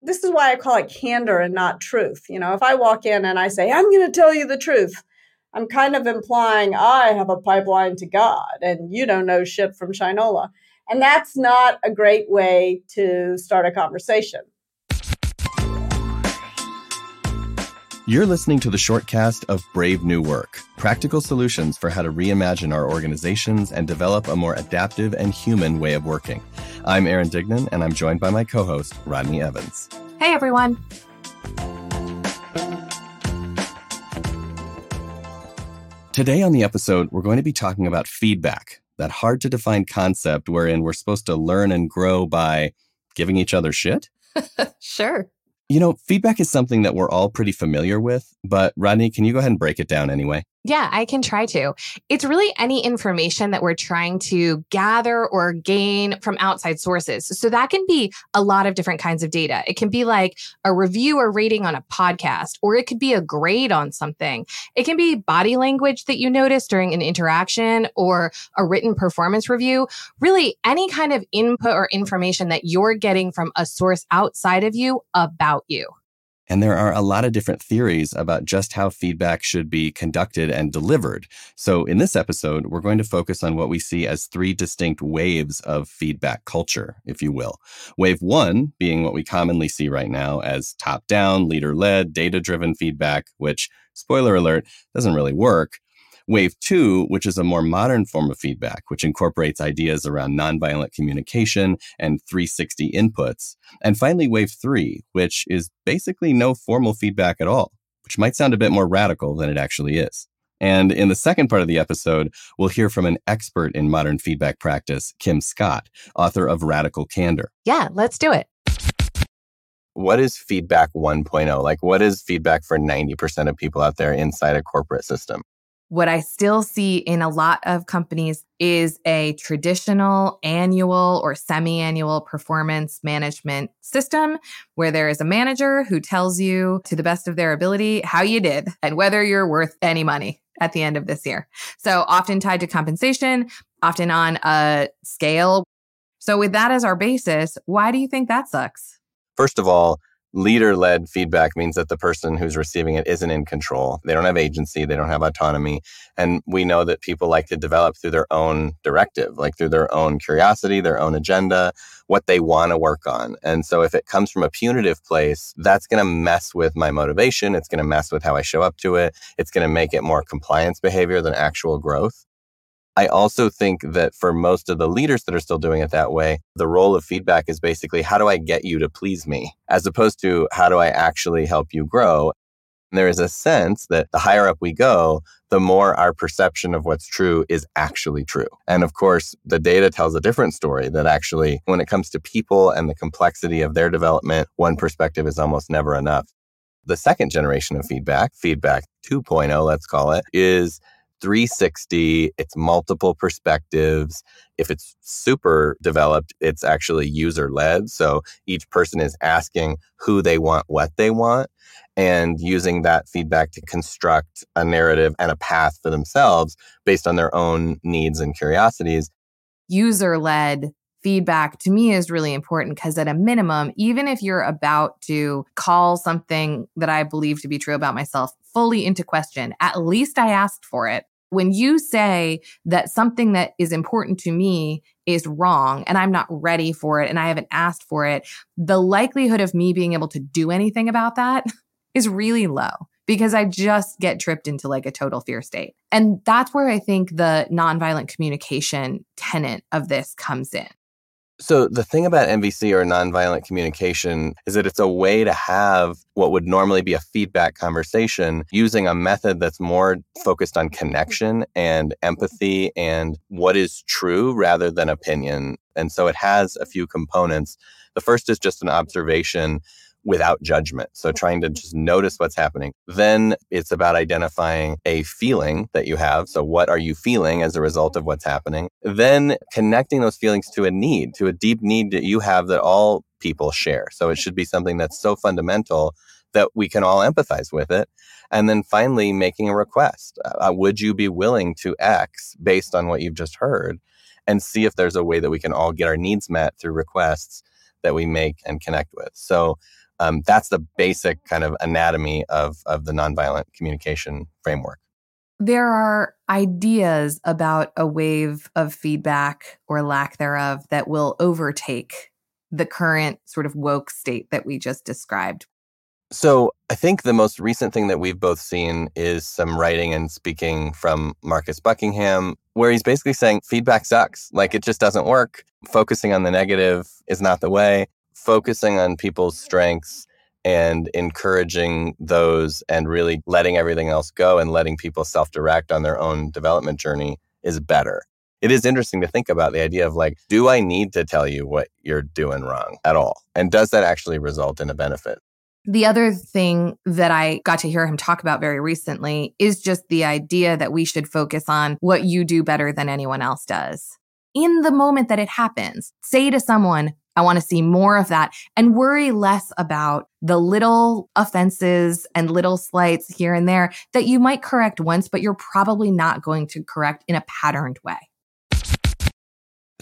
This is why I call it candor and not truth. You know, if I walk in and I say, I'm going to tell you the truth, I'm kind of implying I have a pipeline to God and you don't know shit from Shinola. And that's not a great way to start a conversation. You're listening to the shortcast of Brave New Work practical solutions for how to reimagine our organizations and develop a more adaptive and human way of working. I'm Aaron Dignan, and I'm joined by my co host, Rodney Evans. Hey, everyone. Today on the episode, we're going to be talking about feedback, that hard to define concept wherein we're supposed to learn and grow by giving each other shit. sure. You know, feedback is something that we're all pretty familiar with, but Rodney, can you go ahead and break it down anyway? Yeah, I can try to. It's really any information that we're trying to gather or gain from outside sources. So that can be a lot of different kinds of data. It can be like a review or rating on a podcast, or it could be a grade on something. It can be body language that you notice during an interaction or a written performance review. Really, any kind of input or information that you're getting from a source outside of you about you. And there are a lot of different theories about just how feedback should be conducted and delivered. So, in this episode, we're going to focus on what we see as three distinct waves of feedback culture, if you will. Wave one being what we commonly see right now as top down, leader led, data driven feedback, which, spoiler alert, doesn't really work. Wave two, which is a more modern form of feedback, which incorporates ideas around nonviolent communication and 360 inputs. And finally, wave three, which is basically no formal feedback at all, which might sound a bit more radical than it actually is. And in the second part of the episode, we'll hear from an expert in modern feedback practice, Kim Scott, author of Radical Candor. Yeah, let's do it. What is feedback 1.0? Like, what is feedback for 90% of people out there inside a corporate system? What I still see in a lot of companies is a traditional annual or semi annual performance management system where there is a manager who tells you to the best of their ability how you did and whether you're worth any money at the end of this year. So often tied to compensation, often on a scale. So with that as our basis, why do you think that sucks? First of all, leader led feedback means that the person who's receiving it isn't in control. They don't have agency, they don't have autonomy. And we know that people like to develop through their own directive, like through their own curiosity, their own agenda, what they want to work on. And so if it comes from a punitive place, that's going to mess with my motivation. It's going to mess with how I show up to it. It's going to make it more compliance behavior than actual growth. I also think that for most of the leaders that are still doing it that way, the role of feedback is basically how do I get you to please me, as opposed to how do I actually help you grow. And there is a sense that the higher up we go, the more our perception of what's true is actually true. And of course, the data tells a different story that actually, when it comes to people and the complexity of their development, one perspective is almost never enough. The second generation of feedback, feedback 2.0, let's call it, is 360, it's multiple perspectives. If it's super developed, it's actually user led. So each person is asking who they want, what they want, and using that feedback to construct a narrative and a path for themselves based on their own needs and curiosities. User led feedback to me is really important because at a minimum, even if you're about to call something that I believe to be true about myself fully into question, at least I asked for it. When you say that something that is important to me is wrong and I'm not ready for it and I haven't asked for it, the likelihood of me being able to do anything about that is really low because I just get tripped into like a total fear state. And that's where I think the nonviolent communication tenant of this comes in. So the thing about NVC or nonviolent communication is that it's a way to have what would normally be a feedback conversation using a method that's more focused on connection and empathy and what is true rather than opinion. And so it has a few components. The first is just an observation without judgment. So trying to just notice what's happening. Then it's about identifying a feeling that you have. So what are you feeling as a result of what's happening? Then connecting those feelings to a need, to a deep need that you have that all people share. So it should be something that's so fundamental that we can all empathize with it. And then finally, making a request. Uh, would you be willing to X based on what you've just heard? And see if there's a way that we can all get our needs met through requests that we make and connect with. So Um, that's the basic kind of anatomy of, of the nonviolent communication framework. There are ideas about a wave of feedback or lack thereof that will overtake the current sort of woke state that we just described. So I think the most recent thing that we've both seen is some writing and speaking from Marcus Buckingham, where he's basically saying feedback sucks. Like it just doesn't work. Focusing on the negative is not the way. Focusing on people's strengths and encouraging those and really letting everything else go and letting people self direct on their own development journey is better. It is interesting to think about the idea of like, do I need to tell you what you're doing wrong at all? And does that actually result in a benefit? The other thing that I got to hear him talk about very recently is just the idea that we should focus on what you do better than anyone else does. In the moment that it happens, say to someone, I want to see more of that and worry less about the little offenses and little slights here and there that you might correct once, but you're probably not going to correct in a patterned way.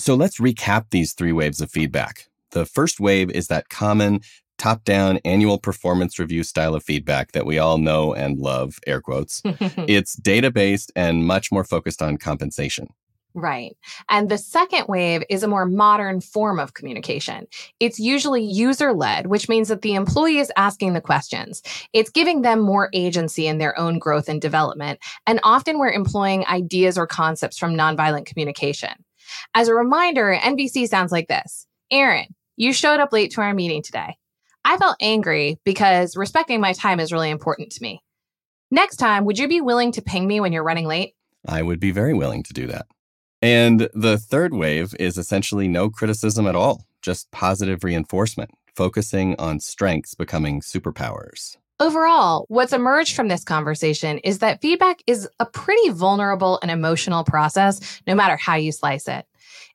So let's recap these three waves of feedback. The first wave is that common top down annual performance review style of feedback that we all know and love, air quotes. it's data based and much more focused on compensation. Right. And the second wave is a more modern form of communication. It's usually user led, which means that the employee is asking the questions. It's giving them more agency in their own growth and development. And often we're employing ideas or concepts from nonviolent communication. As a reminder, NVC sounds like this Aaron, you showed up late to our meeting today. I felt angry because respecting my time is really important to me. Next time, would you be willing to ping me when you're running late? I would be very willing to do that. And the third wave is essentially no criticism at all, just positive reinforcement, focusing on strengths becoming superpowers. Overall, what's emerged from this conversation is that feedback is a pretty vulnerable and emotional process, no matter how you slice it.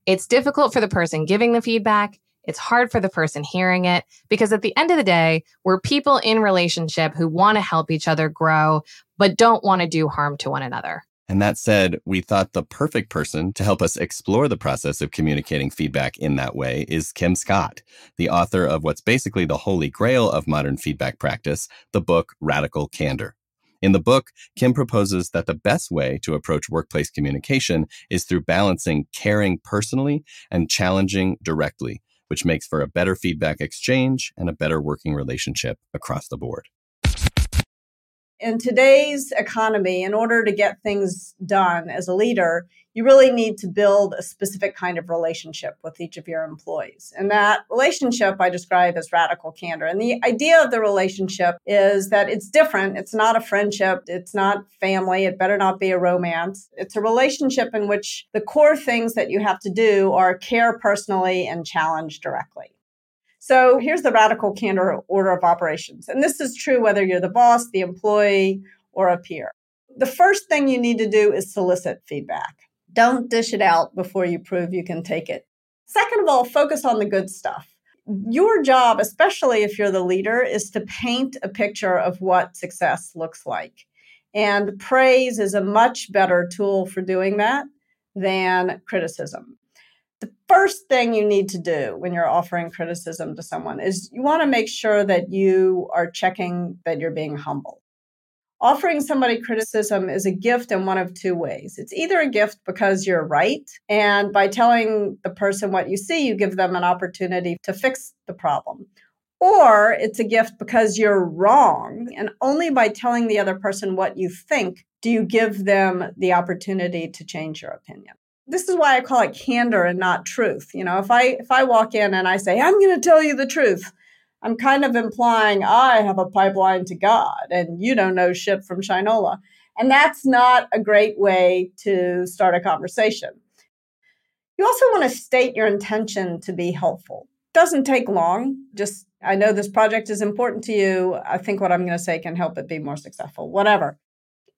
It's difficult for the person giving the feedback. It's hard for the person hearing it because at the end of the day, we're people in relationship who want to help each other grow, but don't want to do harm to one another. And that said, we thought the perfect person to help us explore the process of communicating feedback in that way is Kim Scott, the author of what's basically the holy grail of modern feedback practice, the book Radical Candor. In the book, Kim proposes that the best way to approach workplace communication is through balancing caring personally and challenging directly which makes for a better feedback exchange and a better working relationship across the board. In today's economy, in order to get things done as a leader, you really need to build a specific kind of relationship with each of your employees. And that relationship I describe as radical candor. And the idea of the relationship is that it's different. It's not a friendship. It's not family. It better not be a romance. It's a relationship in which the core things that you have to do are care personally and challenge directly. So here's the radical candor order of operations. And this is true whether you're the boss, the employee, or a peer. The first thing you need to do is solicit feedback. Don't dish it out before you prove you can take it. Second of all, focus on the good stuff. Your job, especially if you're the leader, is to paint a picture of what success looks like. And praise is a much better tool for doing that than criticism. First thing you need to do when you're offering criticism to someone is you want to make sure that you are checking that you're being humble offering somebody criticism is a gift in one of two ways. It's either a gift because you're right, and by telling the person what you see, you give them an opportunity to fix the problem. Or it's a gift because you're wrong, and only by telling the other person what you think do you give them the opportunity to change your opinion. This is why I call it candor and not truth. You know, if I if I walk in and I say I'm going to tell you the truth, I'm kind of implying I have a pipeline to God and you don't know shit from Shinola. And that's not a great way to start a conversation. You also want to state your intention to be helpful. Doesn't take long. Just, I know this project is important to you. I think what I'm going to say can help it be more successful, whatever.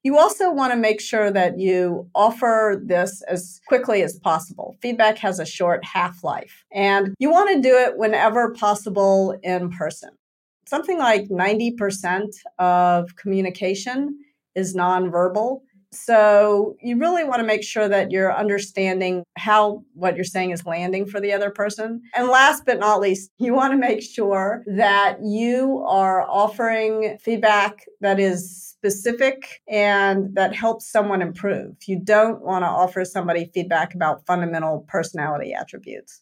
You also want to make sure that you offer this as quickly as possible. Feedback has a short half life, and you want to do it whenever possible in person. Something like 90% of communication is nonverbal. So you really want to make sure that you're understanding how what you're saying is landing for the other person. And last but not least, you want to make sure that you are offering feedback that is specific and that helps someone improve. You don't want to offer somebody feedback about fundamental personality attributes.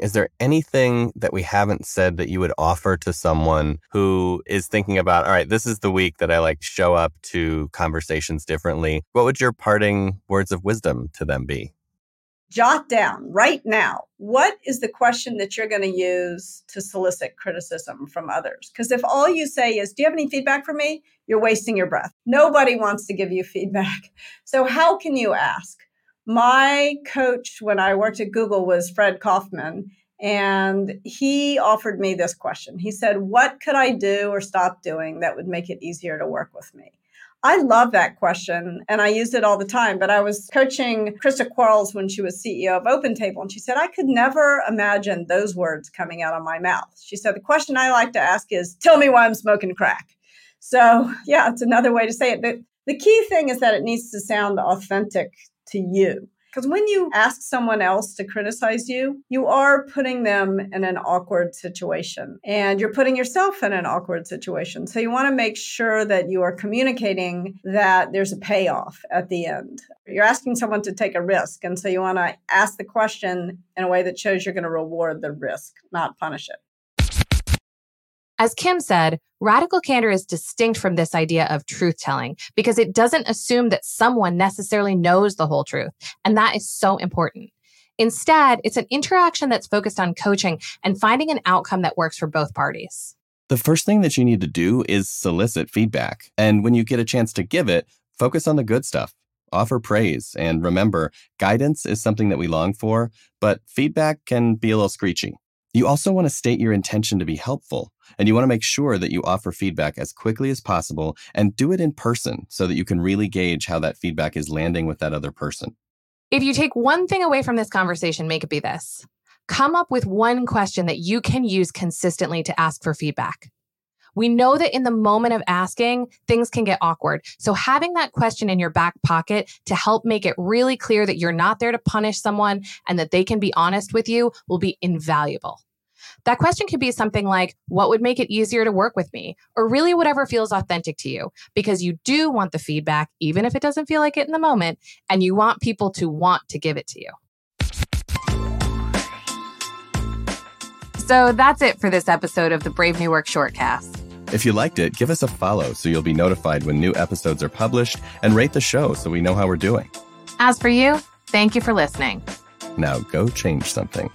Is there anything that we haven't said that you would offer to someone who is thinking about, all right, this is the week that I like show up to conversations differently? What would your parting words of wisdom to them be? Jot down right now what is the question that you're going to use to solicit criticism from others? Because if all you say is, Do you have any feedback for me? You're wasting your breath. Nobody wants to give you feedback. So, how can you ask? My coach when I worked at Google was Fred Kofman, and he offered me this question. He said, What could I do or stop doing that would make it easier to work with me? I love that question and I use it all the time. But I was coaching Christa Quarles when she was CEO of OpenTable, and she said, I could never imagine those words coming out of my mouth. She said, The question I like to ask is, Tell me why I'm smoking crack. So, yeah, it's another way to say it. But the key thing is that it needs to sound authentic to you. Because when you ask someone else to criticize you, you are putting them in an awkward situation and you're putting yourself in an awkward situation. So you want to make sure that you are communicating that there's a payoff at the end. You're asking someone to take a risk. And so you want to ask the question in a way that shows you're going to reward the risk, not punish it. As Kim said, radical candor is distinct from this idea of truth telling because it doesn't assume that someone necessarily knows the whole truth. And that is so important. Instead, it's an interaction that's focused on coaching and finding an outcome that works for both parties. The first thing that you need to do is solicit feedback. And when you get a chance to give it, focus on the good stuff. Offer praise. And remember, guidance is something that we long for, but feedback can be a little screechy. You also want to state your intention to be helpful. And you want to make sure that you offer feedback as quickly as possible and do it in person so that you can really gauge how that feedback is landing with that other person. If you take one thing away from this conversation, make it be this come up with one question that you can use consistently to ask for feedback. We know that in the moment of asking, things can get awkward. So having that question in your back pocket to help make it really clear that you're not there to punish someone and that they can be honest with you will be invaluable. That question could be something like, What would make it easier to work with me? Or really whatever feels authentic to you, because you do want the feedback, even if it doesn't feel like it in the moment, and you want people to want to give it to you. So that's it for this episode of the Brave New Work Shortcast. If you liked it, give us a follow so you'll be notified when new episodes are published and rate the show so we know how we're doing. As for you, thank you for listening. Now go change something.